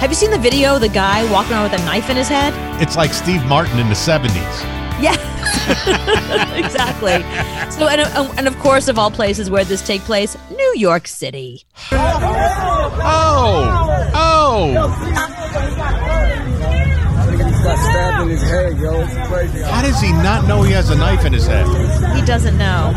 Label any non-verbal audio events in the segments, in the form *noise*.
Have you seen the video? of The guy walking around with a knife in his head. It's like Steve Martin in the 70s. Yeah, *laughs* exactly. So, and, uh, and of course, of all places where this take place, New York City. Oh! Oh! stabbed in his head, yo. It's crazy. How does he not know he has a knife in his head? He doesn't know.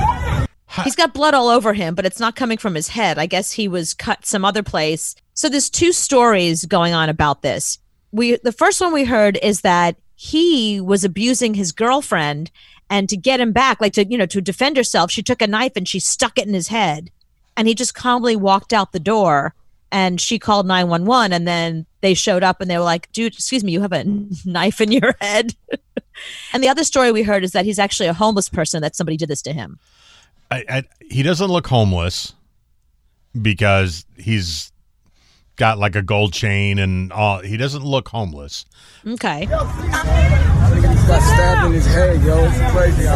He's got blood all over him, but it's not coming from his head. I guess he was cut some other place. So there's two stories going on about this. We the first one we heard is that he was abusing his girlfriend and to get him back, like to, you know, to defend herself, she took a knife and she stuck it in his head. And he just calmly walked out the door and she called 911 and then they showed up and they were like, dude, excuse me, you have a *laughs* knife in your head. *laughs* and the other story we heard is that he's actually a homeless person that somebody did this to him. I, I, he doesn't look homeless because he's got like a gold chain and all. He doesn't look homeless. Okay. Got stabbed in his head, yo. It's crazy.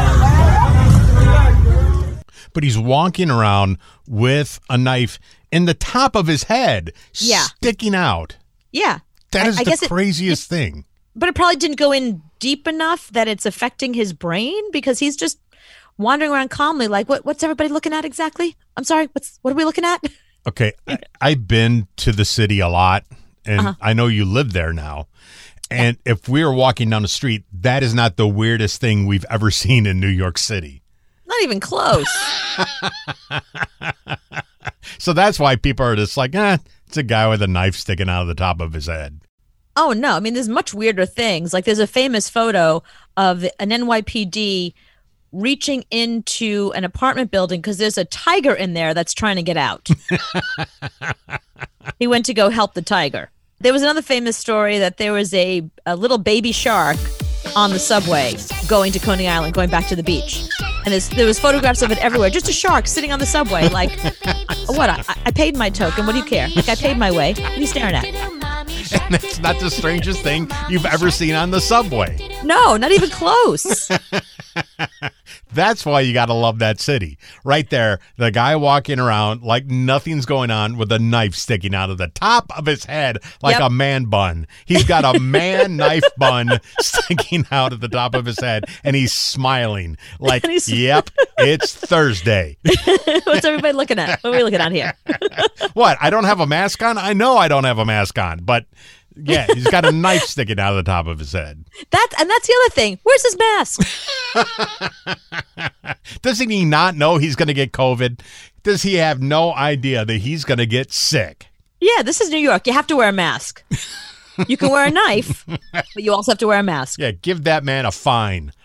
But he's walking around with a knife in the top of his head, Yeah. sticking out. Yeah. That is I- I the guess it- craziest thing. But it probably didn't go in deep enough that it's affecting his brain because he's just wandering around calmly like what what's everybody looking at exactly? I'm sorry, what's what are we looking at? *laughs* Okay, I, I've been to the city a lot, and Uh-huh. I know you live there now. And if we were walking down the street, that is not the weirdest thing we've ever *laughs* seen in New York City. Not even close. *laughs* So that's why people are just like, eh, it's a guy with a knife sticking out of the top of his head. Oh no! I mean, there's much weirder things. Like there's a famous photo of an NYPD reaching into an apartment building because there's a tiger in there that's trying to get out. *laughs* he went to go help the tiger. There was another famous story that there was a, a little baby shark on the subway going to Coney Island, going back to the beach. And there was photographs of it everywhere. Just a shark sitting on the subway. Like, what? I, I paid my token. What do you care? Like, I paid my way. What are you staring at? And that's not the strangest thing you've ever seen on the subway. No, not even close. *laughs* That's why you got to love that city. Right there, the guy walking around like nothing's going on with a knife sticking out of the top of his head like Yep. a man bun. He's got a man *laughs* knife bun sticking out of the top of his head and he's smiling like, he's- yep, it's Thursday. *laughs* What's everybody looking at? What are we looking at here? *laughs* What? I don't have a mask on? I know I don't have a mask on, but yeah, he's got a knife sticking out of the top of his head. That's and that's the other thing. Where's his mask? *laughs* Doesn't he not know he's going to get COVID? Does he have no idea that he's going to get sick? Yeah, this is New York. You have to wear a mask. You can wear a knife, but you also have to wear a mask. *laughs* Yeah, give that man a fine